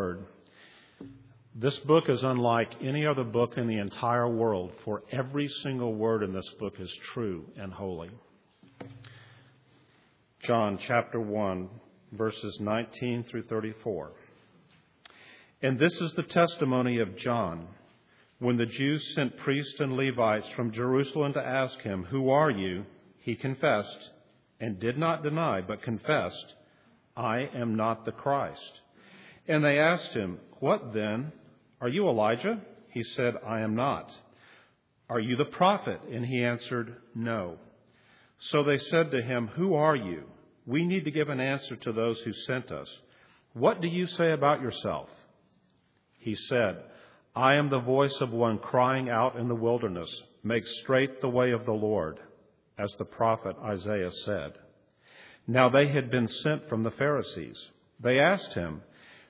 Word. This book is unlike any other book in the entire world, for every single word in this book is true and holy. John chapter 1, verses 19 through 34. And this is the testimony of John. When the Jews sent priests and Levites from Jerusalem to ask him, Who are you? he confessed, and did not deny, but confessed, I am not the Christ. And they asked him, What then? Are you Elijah? He said, I am not. Are you the prophet? And he answered, No. So they said to him, Who are you? We need to give an answer to those who sent us. What do you say about yourself? He said, I am the voice of one crying out in the wilderness, Make straight the way of the Lord, as the prophet Isaiah said. Now they had been sent from the Pharisees. They asked him,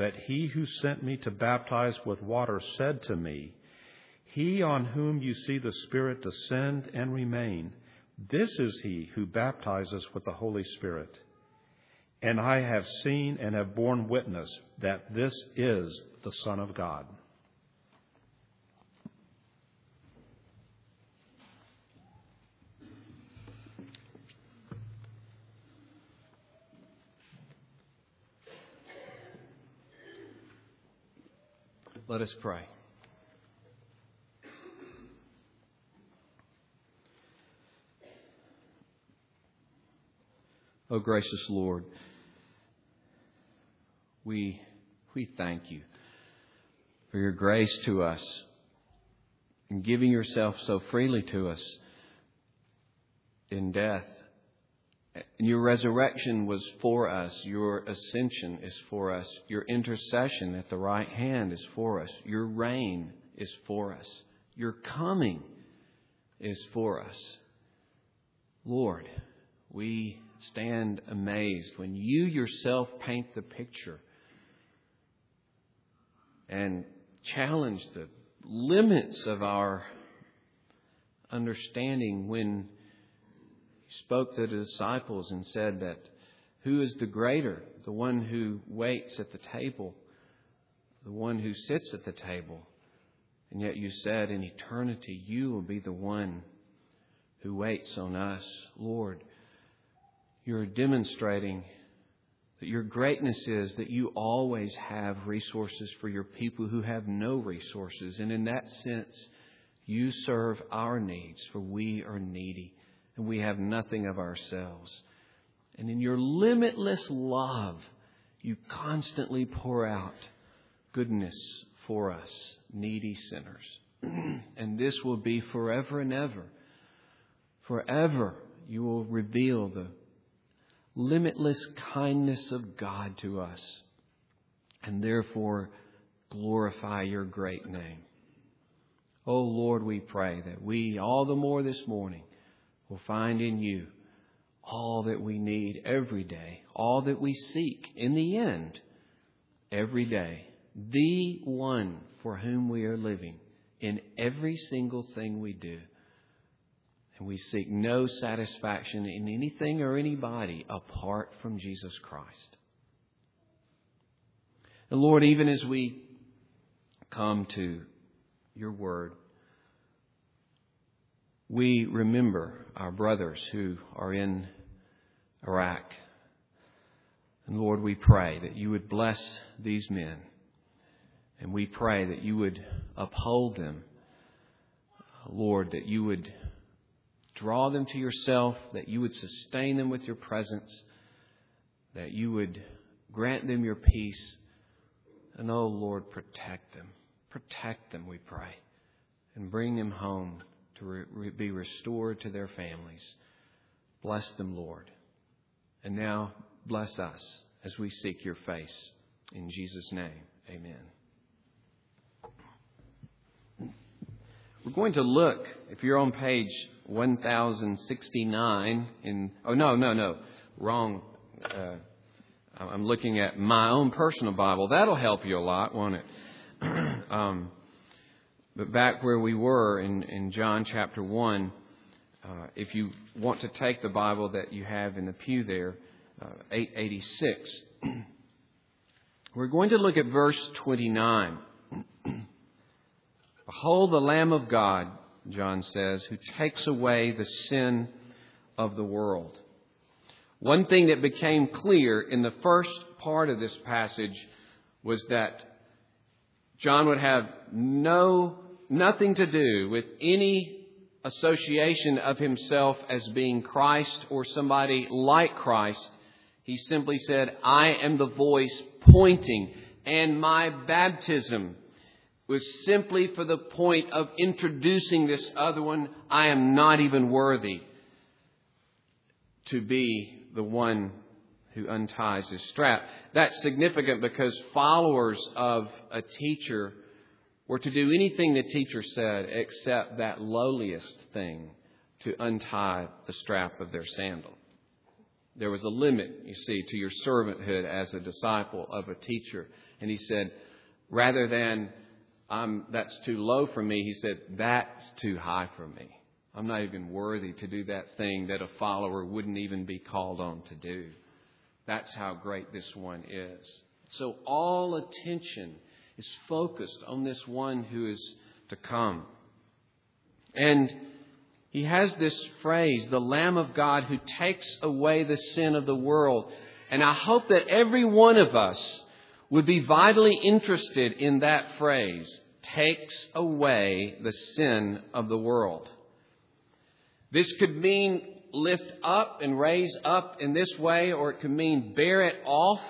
but he who sent me to baptize with water said to me, He on whom you see the Spirit descend and remain, this is he who baptizes with the Holy Spirit. And I have seen and have borne witness that this is the Son of God. Let us pray. O oh, gracious Lord, we, we thank you for your grace to us and giving yourself so freely to us in death. And your resurrection was for us. Your ascension is for us. Your intercession at the right hand is for us. Your reign is for us. Your coming is for us. Lord, we stand amazed when you yourself paint the picture and challenge the limits of our understanding when he spoke to the disciples and said that who is the greater, the one who waits at the table, the one who sits at the table? And yet you said in eternity, you will be the one who waits on us. Lord, you're demonstrating that your greatness is that you always have resources for your people who have no resources. And in that sense, you serve our needs, for we are needy and we have nothing of ourselves. And in your limitless love, you constantly pour out goodness for us, needy sinners. and this will be forever and ever. Forever, you will reveal the limitless kindness of God to us, and therefore glorify your great name. Oh Lord, we pray that we, all the more this morning, will find in you all that we need every day, all that we seek in the end every day, the one for whom we are living in every single thing we do. And we seek no satisfaction in anything or anybody apart from Jesus Christ. And Lord, even as we come to your word, we remember our brothers who are in Iraq. And Lord, we pray that you would bless these men. And we pray that you would uphold them. Lord, that you would draw them to yourself, that you would sustain them with your presence, that you would grant them your peace. And oh, Lord, protect them. Protect them, we pray. And bring them home to re- be restored to their families. Bless them, Lord. And now, bless us as we seek your face. In Jesus' name, amen. We're going to look, if you're on page 1069 in, oh no, no, no, wrong. Uh, I'm looking at my own personal Bible. That'll help you a lot, won't it? um, but back where we were in, in John chapter 1, uh, if you want to take the Bible that you have in the pew there, uh, 886, we're going to look at verse 29. Behold the Lamb of God, John says, who takes away the sin of the world. One thing that became clear in the first part of this passage was that John would have no, nothing to do with any association of himself as being Christ or somebody like Christ. He simply said, I am the voice pointing, and my baptism was simply for the point of introducing this other one. I am not even worthy to be the one who unties his strap. That's significant because followers of a teacher were to do anything the teacher said except that lowliest thing to untie the strap of their sandal. There was a limit, you see, to your servanthood as a disciple of a teacher. And he said, rather than I'm, that's too low for me. He said, That's too high for me. I'm not even worthy to do that thing that a follower wouldn't even be called on to do. That's how great this one is. So all attention is focused on this one who is to come. And he has this phrase, the Lamb of God who takes away the sin of the world. And I hope that every one of us would be vitally interested in that phrase takes away the sin of the world. This could mean lift up and raise up in this way, or it can mean bear it off.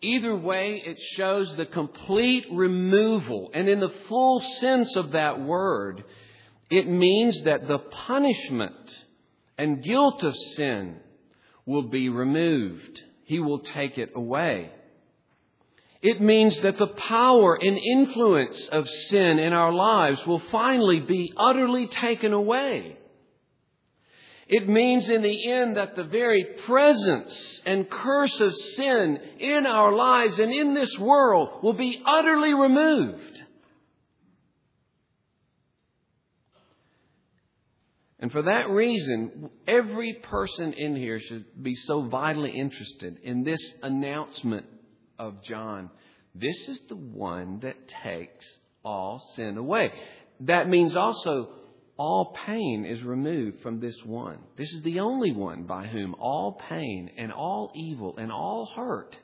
Either way, it shows the complete removal. And in the full sense of that word, it means that the punishment and guilt of sin will be removed. He will take it away. It means that the power and influence of sin in our lives will finally be utterly taken away. It means in the end that the very presence and curse of sin in our lives and in this world will be utterly removed. And for that reason, every person in here should be so vitally interested in this announcement of John. This is the one that takes all sin away. That means also all pain is removed from this one. This is the only one by whom all pain and all evil and all hurt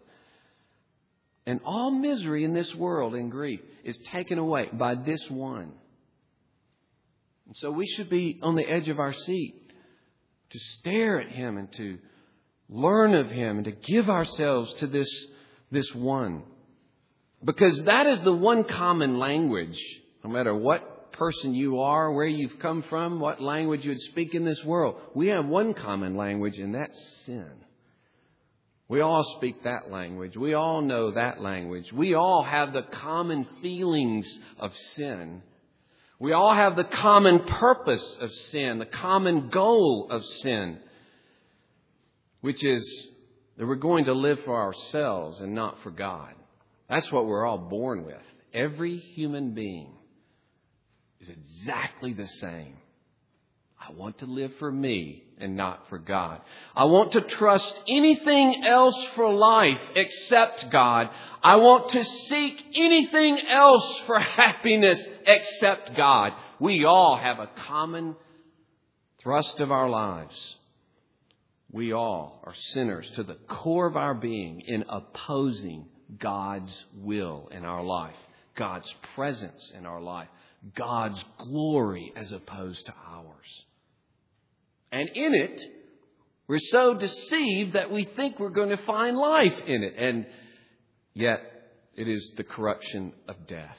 and all misery in this world and grief is taken away by this one. And so we should be on the edge of our seat to stare at him and to learn of him and to give ourselves to this this one. Because that is the one common language, no matter what person you are, where you've come from, what language you would speak in this world. We have one common language, and that's sin. We all speak that language. We all know that language. We all have the common feelings of sin. We all have the common purpose of sin, the common goal of sin, which is that we're going to live for ourselves and not for God. That's what we're all born with. Every human being is exactly the same. I want to live for me and not for God. I want to trust anything else for life except God. I want to seek anything else for happiness except God. We all have a common thrust of our lives. We all are sinners to the core of our being in opposing God's will in our life, God's presence in our life, God's glory as opposed to ours. And in it, we're so deceived that we think we're going to find life in it. And yet, it is the corruption of death.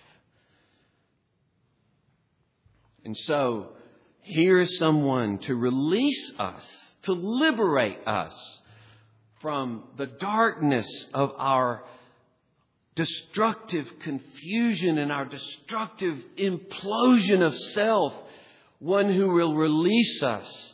And so, here is someone to release us, to liberate us from the darkness of our destructive confusion and our destructive implosion of self. One who will release us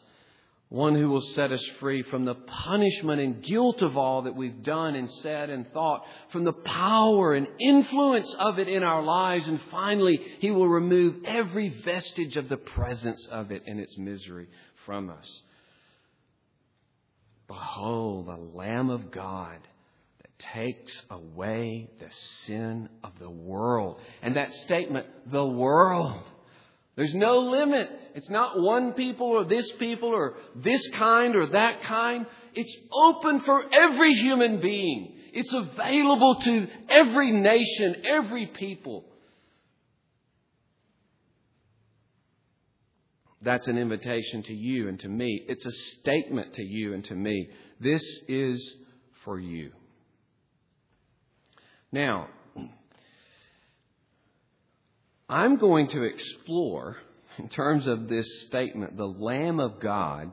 one who will set us free from the punishment and guilt of all that we've done and said and thought, from the power and influence of it in our lives, and finally, He will remove every vestige of the presence of it and its misery from us. Behold, the Lamb of God takes away the sin of the world. And that statement, the world, there's no limit. It's not one people or this people or this kind or that kind. It's open for every human being. It's available to every nation, every people. That's an invitation to you and to me. It's a statement to you and to me. This is for you. Now, I'm going to explore, in terms of this statement, the Lamb of God,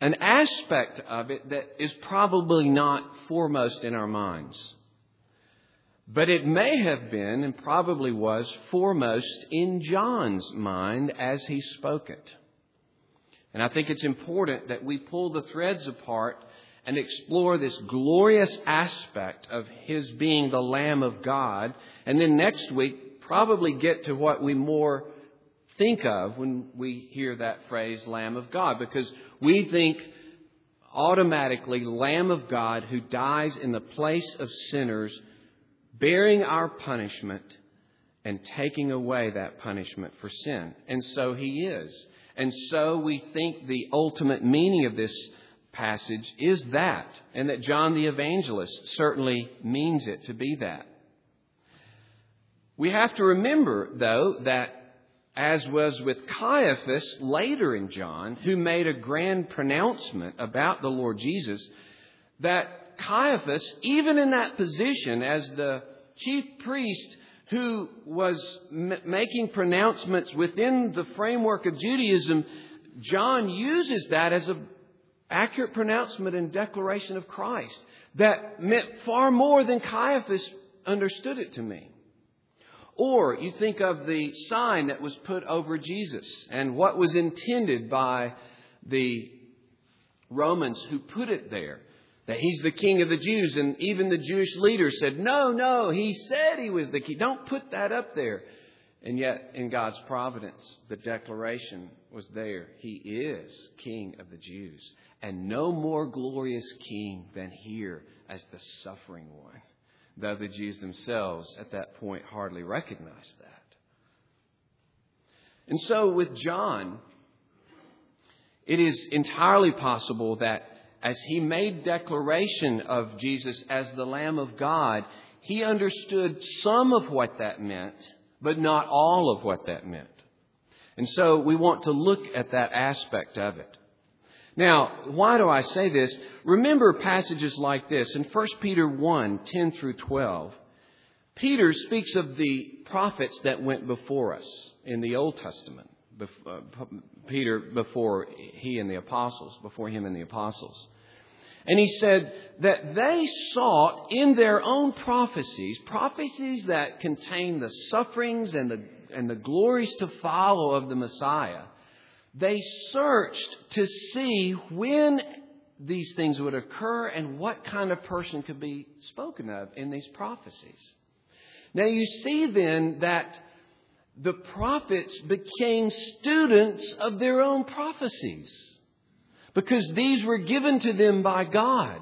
an aspect of it that is probably not foremost in our minds. But it may have been, and probably was, foremost in John's mind as he spoke it. And I think it's important that we pull the threads apart and explore this glorious aspect of His being the Lamb of God. And then next week, probably get to what we more think of when we hear that phrase, Lamb of God, because we think automatically Lamb of God who dies in the place of sinners, bearing our punishment and taking away that punishment for sin. And so He is. And so we think the ultimate meaning of this passage is that, and that John the Evangelist certainly means it to be that. We have to remember, though, that as was with Caiaphas later in John, who made a grand pronouncement about the Lord Jesus, that Caiaphas, even in that position as the chief priest who was m- making pronouncements within the framework of Judaism, John uses that as a accurate pronouncement and declaration of Christ that meant far more than Caiaphas understood it to mean. Or you think of the sign that was put over Jesus and what was intended by the Romans who put it there. That he's the king of the Jews. And even the Jewish leaders said, no, no, he said he was the king. Don't put that up there. And yet, in God's providence, the declaration was there. He is King of the Jews and no more glorious king than here as the suffering one, though the Jews themselves at that point hardly recognized that. And so with John, it is entirely possible that as he made declaration of Jesus as the Lamb of God, he understood some of what that meant, but not all of what that meant. And so we want to look at that aspect of it. Now, why do I say this? Remember passages like this in 1 Peter 1 10 through 12. Peter speaks of the prophets that went before us in the Old Testament. Uh, Peter, before he and the apostles, before him and the apostles. And he said that they sought in their own prophecies, prophecies that contain the sufferings and the, and the glories to follow of the Messiah they searched to see when these things would occur and what kind of person could be spoken of in these prophecies. Now you see then that the prophets became students of their own prophecies because these were given to them by God.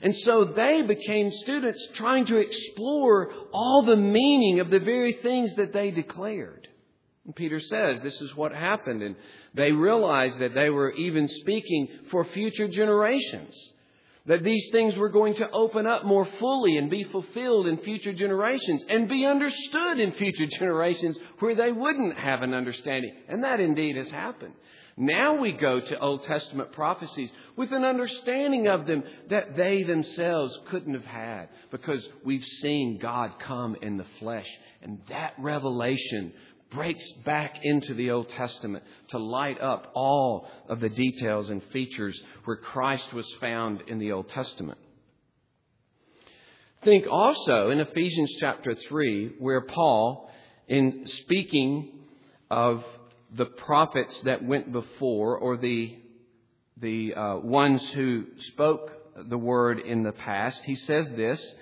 And so they became students trying to explore all the meaning of the very things that they declared. And Peter says this is what happened, and they realized that they were even speaking for future generations. That these things were going to open up more fully and be fulfilled in future generations and be understood in future generations where they wouldn't have an understanding. And that indeed has happened. Now we go to Old Testament prophecies with an understanding of them that they themselves couldn't have had because we've seen God come in the flesh. And that revelation breaks back into the Old Testament to light up all of the details and features where Christ was found in the Old Testament. Think also in Ephesians chapter 3, where Paul, in speaking of the prophets that went before, or the, the uh, ones who spoke the word in the past, he says this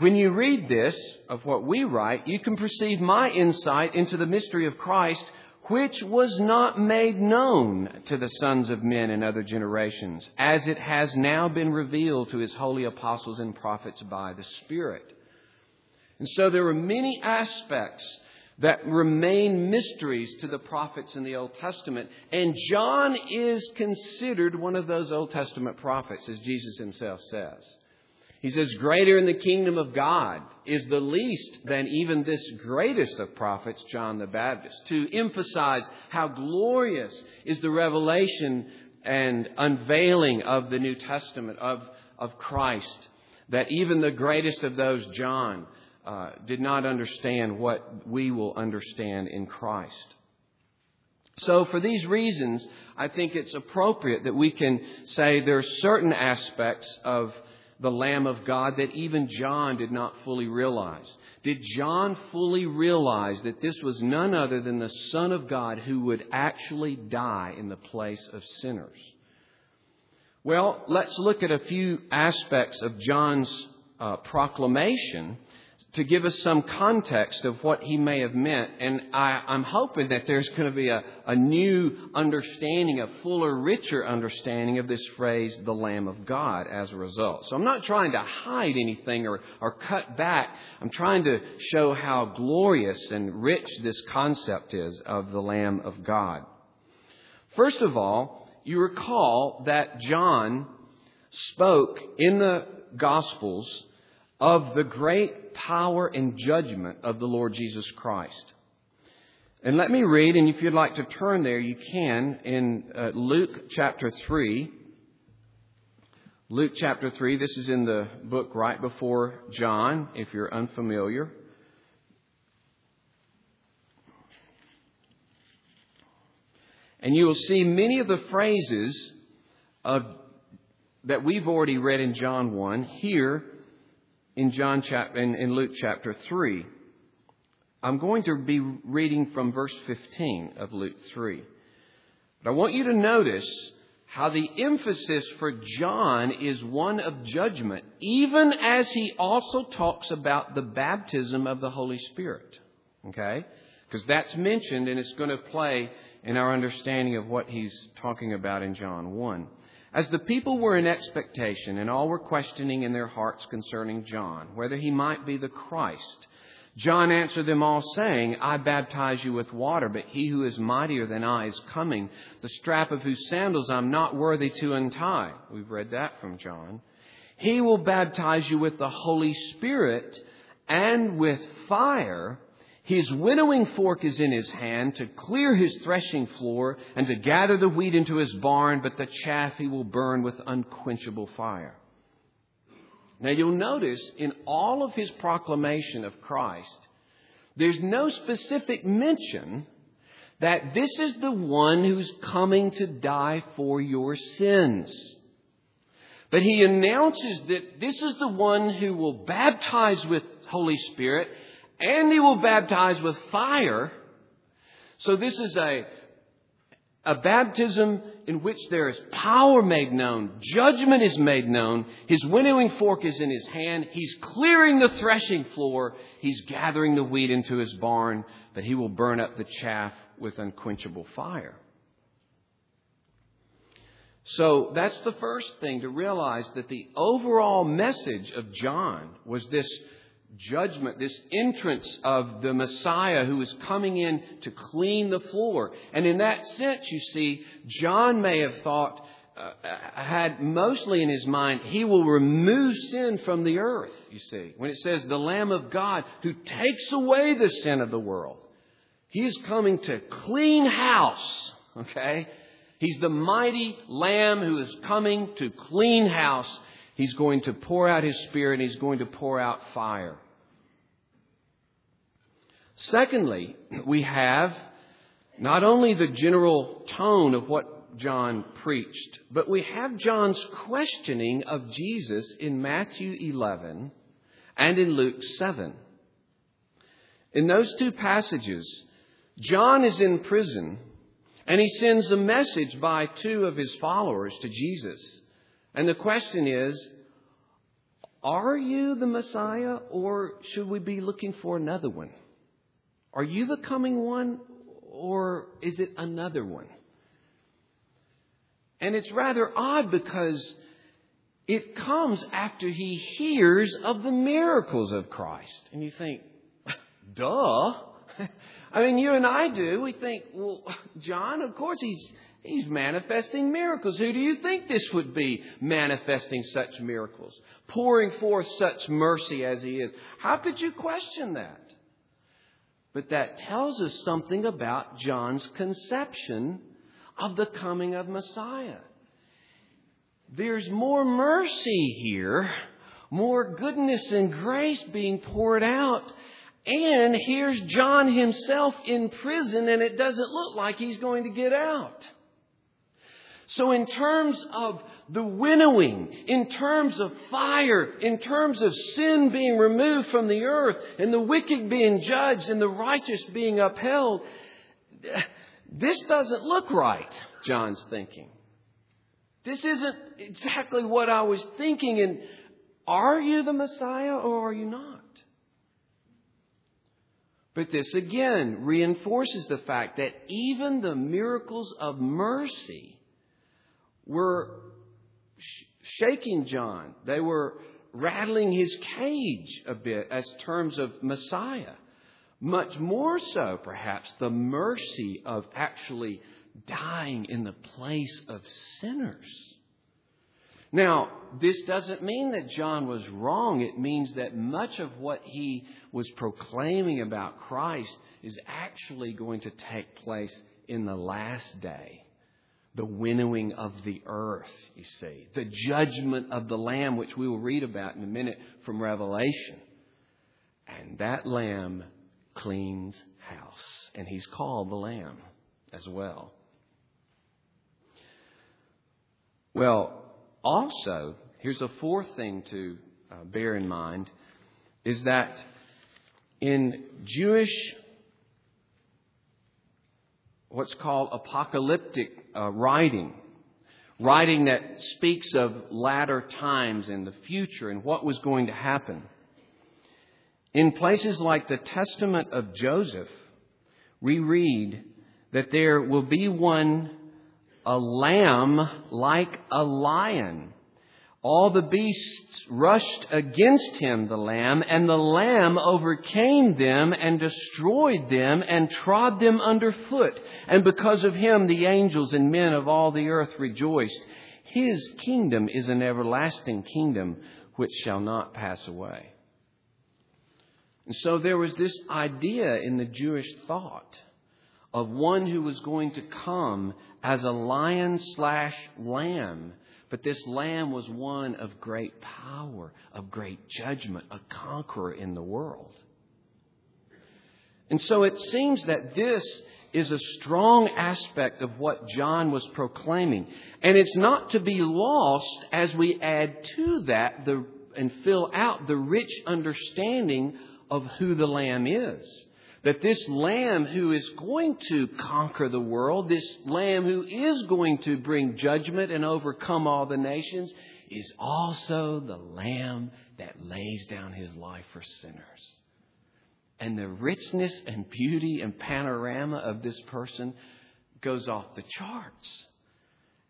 when you read this, of what we write, you can perceive my insight into the mystery of Christ, which was not made known to the sons of men in other generations, as it has now been revealed to his holy apostles and prophets by the Spirit. And so there are many aspects that remain mysteries to the prophets in the Old Testament. And John is considered one of those Old Testament prophets, as Jesus himself says. He says, Greater in the kingdom of God is the least than even this greatest of prophets, John the Baptist, to emphasize how glorious is the revelation and unveiling of the New Testament, of, of Christ, that even the greatest of those, John, uh, did not understand what we will understand in Christ. So, for these reasons, I think it's appropriate that we can say there are certain aspects of the Lamb of God that even John did not fully realize. Did John fully realize that this was none other than the Son of God who would actually die in the place of sinners? Well, let's look at a few aspects of John's uh, proclamation to give us some context of what he may have meant. And I, am hoping that there's going to be a, a new understanding, a fuller, richer understanding of this phrase, the Lamb of God, as a result. So I'm not trying to hide anything or, or cut back. I'm trying to show how glorious and rich this concept is of the Lamb of God. First of all, you recall that John spoke in the Gospels of the great power and judgment of the Lord Jesus Christ. And let me read, and if you'd like to turn there, you can, in uh, Luke chapter 3. Luke chapter 3, this is in the book right before John, if you're unfamiliar. And you will see many of the phrases of, that we've already read in John 1 here in John chapter, in, in Luke chapter 3. I'm going to be reading from verse 15 of Luke 3. But I want you to notice how the emphasis for John is one of judgment, even as he also talks about the baptism of the Holy Spirit. Okay? Because that's mentioned and it's going to play in our understanding of what he's talking about in John 1. As the people were in expectation, and all were questioning in their hearts concerning John, whether he might be the Christ, John answered them all, saying, I baptize you with water, but he who is mightier than I is coming, the strap of whose sandals I'm not worthy to untie. We've read that from John. He will baptize you with the Holy Spirit and with fire. His winnowing fork is in his hand to clear his threshing floor and to gather the wheat into his barn, but the chaff he will burn with unquenchable fire. Now you'll notice in all of his proclamation of Christ, there's no specific mention that this is the one who's coming to die for your sins. But he announces that this is the one who will baptize with Holy Spirit and he will baptize with fire. So this is a, a baptism in which there is power made known, judgment is made known, his winnowing fork is in his hand, he's clearing the threshing floor, he's gathering the wheat into his barn, but he will burn up the chaff with unquenchable fire. So that's the first thing to realize that the overall message of John was this judgment, this entrance of the Messiah who is coming in to clean the floor. And in that sense, you see, John may have thought, uh, had mostly in his mind, he will remove sin from the earth, you see. When it says the Lamb of God who takes away the sin of the world, he is coming to clean house, okay? He's the mighty Lamb who is coming to clean house. He's going to pour out His Spirit. And He's going to pour out fire. Secondly, we have not only the general tone of what John preached, but we have John's questioning of Jesus in Matthew 11 and in Luke 7. In those two passages, John is in prison and he sends a message by two of his followers to Jesus. And the question is, are you the Messiah or should we be looking for another one? Are you the coming one or is it another one? And it's rather odd because it comes after he hears of the miracles of Christ. And you think, duh. I mean, you and I do. We think, well, John, of course he's, he's manifesting miracles. Who do you think this would be manifesting such miracles? Pouring forth such mercy as he is. How could you question that? But that tells us something about John's conception of the coming of Messiah. There's more mercy here, more goodness and grace being poured out. And here's John himself in prison, and it doesn't look like he's going to get out. So, in terms of the winnowing, in terms of fire, in terms of sin being removed from the earth, and the wicked being judged, and the righteous being upheld, this doesn't look right, John's thinking. This isn't exactly what I was thinking. And are you the Messiah or are you not? But this again reinforces the fact that even the miracles of mercy were sh- shaking John. They were rattling his cage a bit as terms of Messiah. Much more so, perhaps, the mercy of actually dying in the place of sinners. Now, this doesn't mean that John was wrong. It means that much of what he was proclaiming about Christ is actually going to take place in the last day. The winnowing of the earth, you see. The judgment of the Lamb, which we will read about in a minute from Revelation. And that Lamb cleans house. And he's called the Lamb as well. Well, also, here's a fourth thing to uh, bear in mind is that in Jewish, what's called apocalyptic uh, writing, writing that speaks of latter times and the future and what was going to happen, in places like the Testament of Joseph, we read that there will be one a lamb like a lion. All the beasts rushed against him, the lamb, and the lamb overcame them and destroyed them and trod them underfoot. And because of him, the angels and men of all the earth rejoiced. His kingdom is an everlasting kingdom which shall not pass away. And so there was this idea in the Jewish thought of one who was going to come as a lion slash lamb. But this lamb was one of great power, of great judgment, a conqueror in the world. And so it seems that this is a strong aspect of what John was proclaiming. And it's not to be lost as we add to that the, and fill out the rich understanding of who the Lamb is that this Lamb who is going to conquer the world, this Lamb who is going to bring judgment and overcome all the nations, is also the Lamb that lays down his life for sinners. And the richness and beauty and panorama of this person goes off the charts.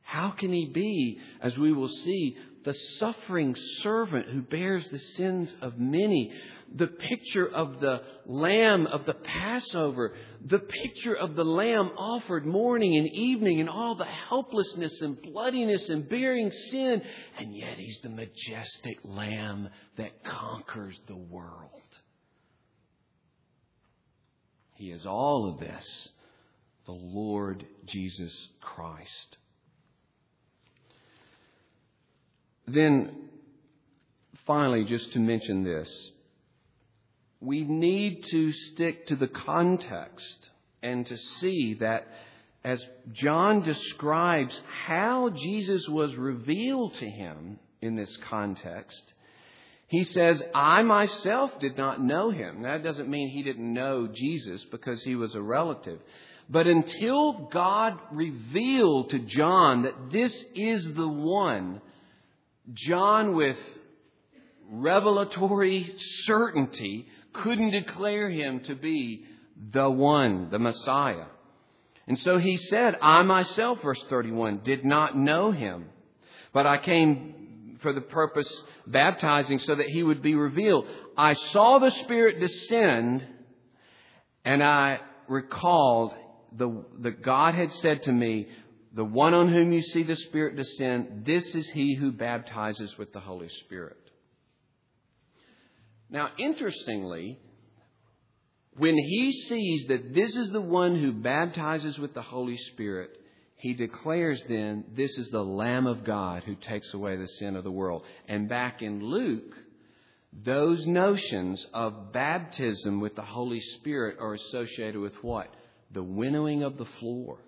How can he be, as we will see, the suffering servant who bears the sins of many, the picture of the lamb of the Passover, the picture of the lamb offered morning and evening, and all the helplessness and bloodiness and bearing sin, and yet he's the majestic lamb that conquers the world. He is all of this, the Lord Jesus Christ. Then, finally, just to mention this, we need to stick to the context and to see that as John describes how Jesus was revealed to him in this context, he says, I myself did not know him. That doesn't mean he didn't know Jesus because he was a relative. But until God revealed to John that this is the one, John, with revelatory certainty, couldn't declare him to be the one, the Messiah. And so he said, I myself, verse 31, did not know him, but I came for the purpose baptizing so that he would be revealed. I saw the Spirit descend, and I recalled the, that God had said to me, the one on whom you see the Spirit descend, this is he who baptizes with the Holy Spirit. Now, interestingly, when he sees that this is the one who baptizes with the Holy Spirit, he declares then, This is the Lamb of God who takes away the sin of the world. And back in Luke, those notions of baptism with the Holy Spirit are associated with what? The winnowing of the floor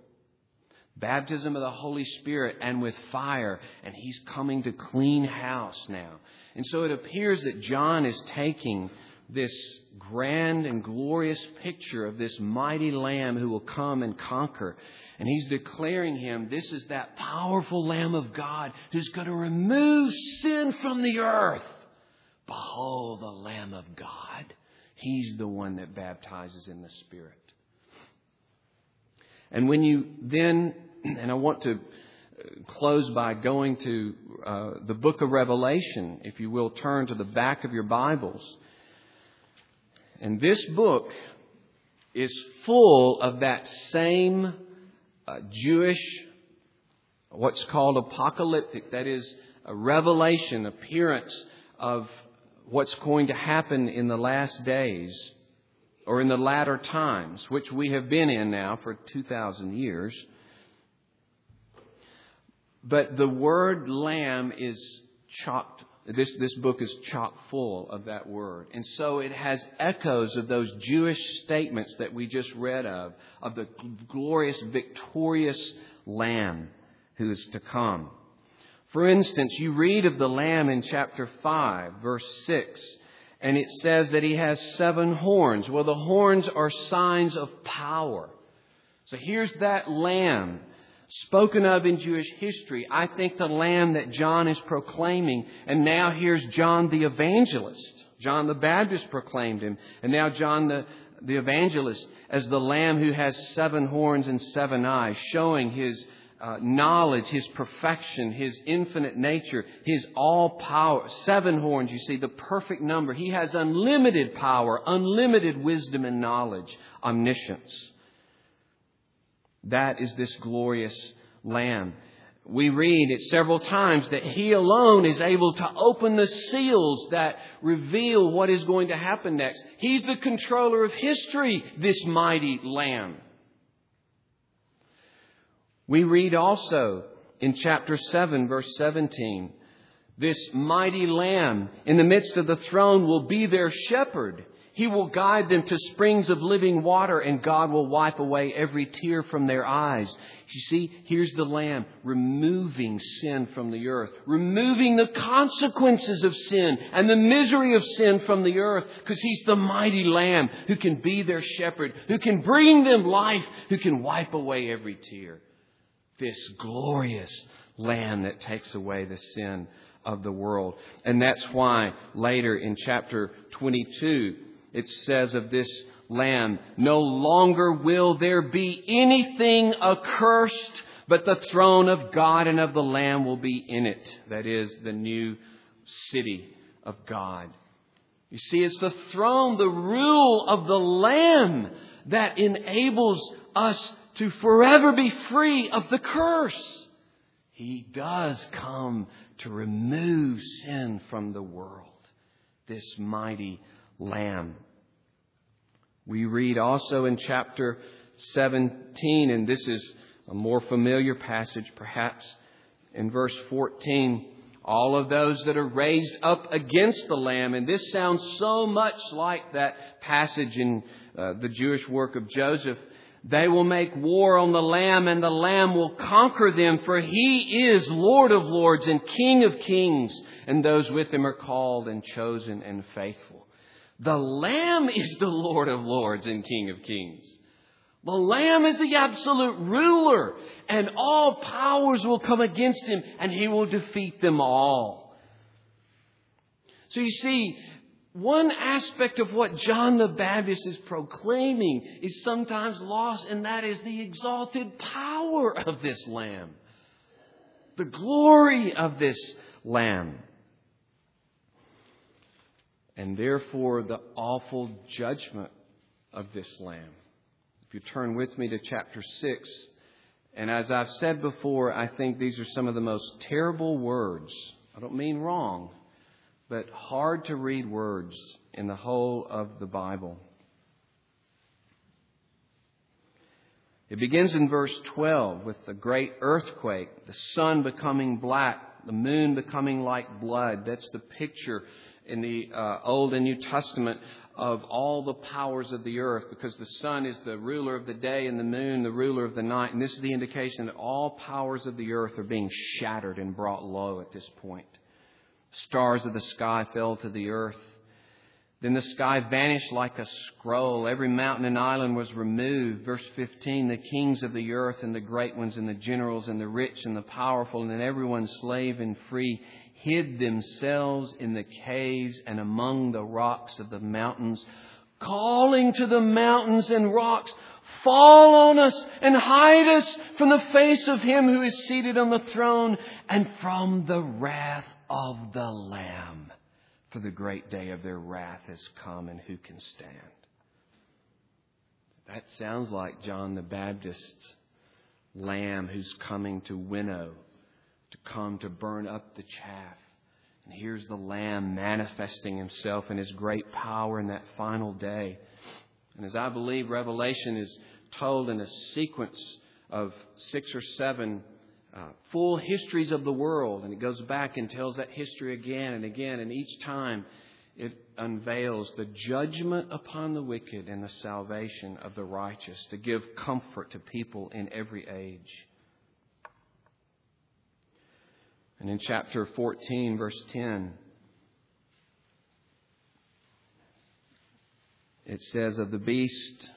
baptism of the Holy Spirit and with fire, and he's coming to clean house now. And so it appears that John is taking this grand and glorious picture of this mighty Lamb who will come and conquer. And he's declaring him, this is that powerful Lamb of God who's going to remove sin from the earth. Behold, the Lamb of God. He's the one that baptizes in the Spirit. And when you then, and I want to close by going to uh, the book of Revelation, if you will turn to the back of your Bibles. And this book is full of that same uh, Jewish, what's called apocalyptic, that is, a revelation, appearance of what's going to happen in the last days or in the latter times, which we have been in now for 2,000 years. But the word lamb is chocked, this, this book is chock full of that word. And so it has echoes of those Jewish statements that we just read of, of the glorious, victorious lamb who is to come. For instance, you read of the lamb in chapter 5, verse 6 and it says that he has seven horns. Well, the horns are signs of power. So here's that lamb spoken of in Jewish history. I think the lamb that John is proclaiming, and now here's John the evangelist. John the Baptist proclaimed him, and now John the, the evangelist as the lamb who has seven horns and seven eyes, showing his uh, knowledge, His perfection, His infinite nature, His all power. Seven horns, you see, the perfect number. He has unlimited power, unlimited wisdom and knowledge, omniscience. That is this glorious Lamb. We read it several times that He alone is able to open the seals that reveal what is going to happen next. He's the controller of history, this mighty Lamb. We read also in chapter 7, verse 17, this mighty lamb in the midst of the throne will be their shepherd. He will guide them to springs of living water, and God will wipe away every tear from their eyes. You see, here's the Lamb removing sin from the earth, removing the consequences of sin and the misery of sin from the earth, because He's the mighty Lamb who can be their shepherd, who can bring them life, who can wipe away every tear this glorious Lamb that takes away the sin of the world. And that's why later in chapter 22, it says of this Lamb, no longer will there be anything accursed, but the throne of God and of the Lamb will be in it. That is the new city of God. You see, it's the throne, the rule of the Lamb that enables us to forever be free of the curse. He does come to remove sin from the world. This mighty Lamb. We read also in chapter 17, and this is a more familiar passage perhaps, in verse 14, all of those that are raised up against the Lamb. And this sounds so much like that passage in uh, the Jewish work of Joseph. They will make war on the Lamb, and the Lamb will conquer them, for he is Lord of lords and King of kings, and those with him are called and chosen and faithful. The Lamb is the Lord of lords and King of kings. The Lamb is the absolute ruler, and all powers will come against him, and he will defeat them all. So you see, one aspect of what John the Baptist is proclaiming is sometimes lost, and that is the exalted power of this Lamb, the glory of this Lamb, and therefore the awful judgment of this Lamb. If you turn with me to chapter 6, and as I've said before, I think these are some of the most terrible words. I don't mean wrong but hard to read words in the whole of the Bible. It begins in verse 12 with the great earthquake, the sun becoming black, the moon becoming like blood. That's the picture in the uh, Old and New Testament of all the powers of the earth because the sun is the ruler of the day and the moon the ruler of the night. And this is the indication that all powers of the earth are being shattered and brought low at this point. Stars of the sky fell to the earth. Then the sky vanished like a scroll. Every mountain and island was removed. Verse 15 The kings of the earth and the great ones and the generals and the rich and the powerful and then everyone slave and free hid themselves in the caves and among the rocks of the mountains, calling to the mountains and rocks, Fall on us and hide us from the face of him who is seated on the throne and from the wrath of the Lamb. For the great day of their wrath has come, and who can stand? That sounds like John the Baptist's lamb who's coming to winnow, to come to burn up the chaff. And here's the lamb manifesting himself in his great power in that final day. And as I believe Revelation is told in a sequence of six or seven uh, full histories of the world, and it goes back and tells that history again and again, and each time it unveils the judgment upon the wicked and the salvation of the righteous to give comfort to people in every age. And in chapter 14, verse 10, it says, Of the beast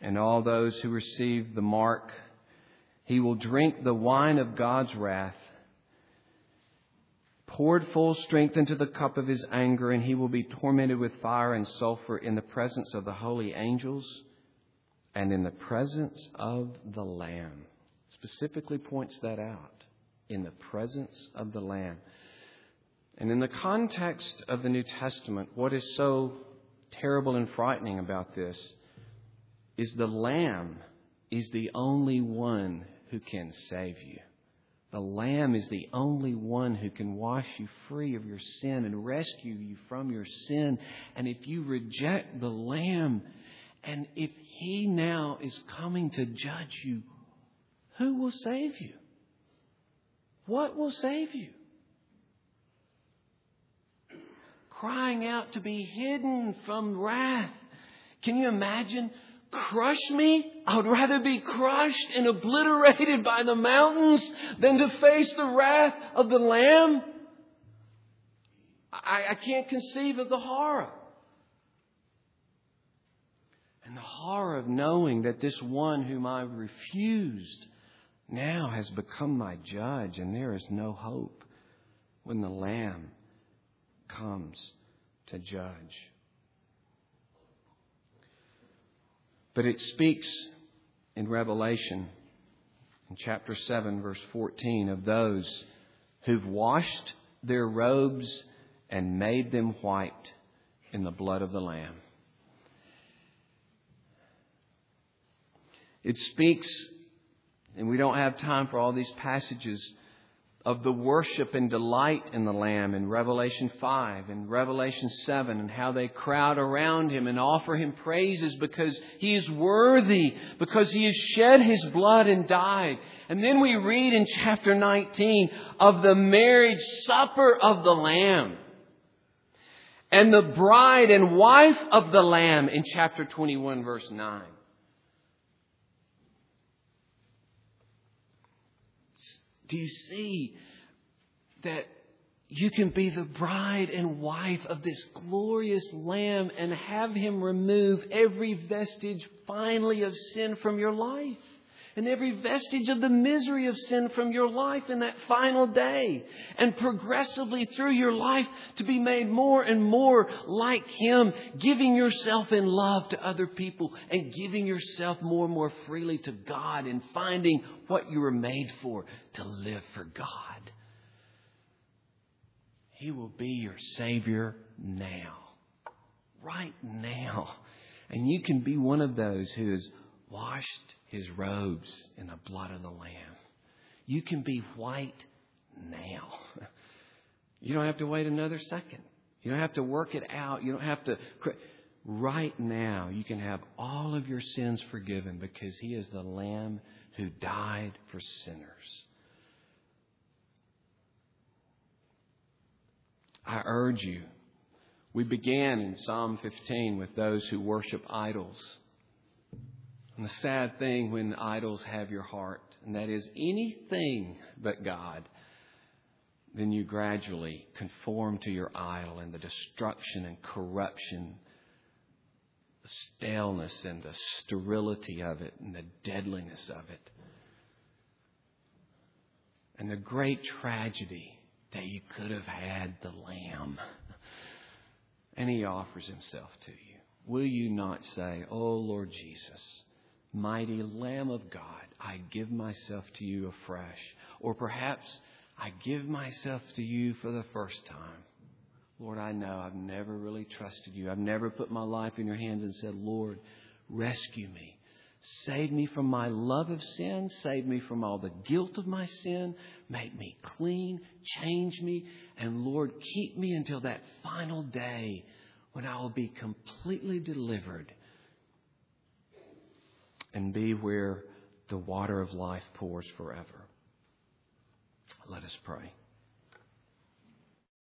and all those who receive the mark he will drink the wine of God's wrath, poured full strength into the cup of his anger, and he will be tormented with fire and sulfur in the presence of the holy angels and in the presence of the Lamb. Specifically points that out. In the presence of the Lamb. And in the context of the New Testament, what is so terrible and frightening about this is the Lamb is the only one who can save you. The Lamb is the only one who can wash you free of your sin and rescue you from your sin. And if you reject the Lamb, and if He now is coming to judge you, who will save you? What will save you? Crying out to be hidden from wrath. Can you imagine crush me, I would rather be crushed and obliterated by the mountains than to face the wrath of the Lamb. I, I can't conceive of the horror. And the horror of knowing that this one whom I refused now has become my judge, and there is no hope when the Lamb comes to judge. But it speaks in Revelation in chapter 7, verse 14, of those who've washed their robes and made them white in the blood of the Lamb. It speaks, and we don't have time for all these passages of the worship and delight in the Lamb in Revelation 5 and Revelation 7 and how they crowd around him and offer him praises because he is worthy, because he has shed his blood and died. And then we read in chapter 19 of the marriage supper of the Lamb and the bride and wife of the Lamb in chapter 21 verse 9. Do you see that you can be the bride and wife of this glorious Lamb and have Him remove every vestige finally of sin from your life? And every vestige of the misery of sin from your life in that final day. And progressively through your life to be made more and more like Him, giving yourself in love to other people and giving yourself more and more freely to God and finding what you were made for to live for God. He will be your Savior now. Right now. And you can be one of those who is washed his robes in the blood of the Lamb. You can be white now. You don't have to wait another second. You don't have to work it out. You don't have to. Right now, you can have all of your sins forgiven because he is the Lamb who died for sinners. I urge you. We began in Psalm 15 with those who worship idols. And the sad thing when idols have your heart, and that is anything but God, then you gradually conform to your idol and the destruction and corruption, the staleness and the sterility of it and the deadliness of it. And the great tragedy that you could have had the Lamb. And He offers Himself to you. Will you not say, Oh Lord Jesus, Mighty Lamb of God, I give myself to you afresh. Or perhaps I give myself to you for the first time. Lord, I know I've never really trusted you. I've never put my life in your hands and said, Lord, rescue me. Save me from my love of sin. Save me from all the guilt of my sin. Make me clean. Change me. And Lord, keep me until that final day when I will be completely delivered and be where the water of life pours forever. Let us pray.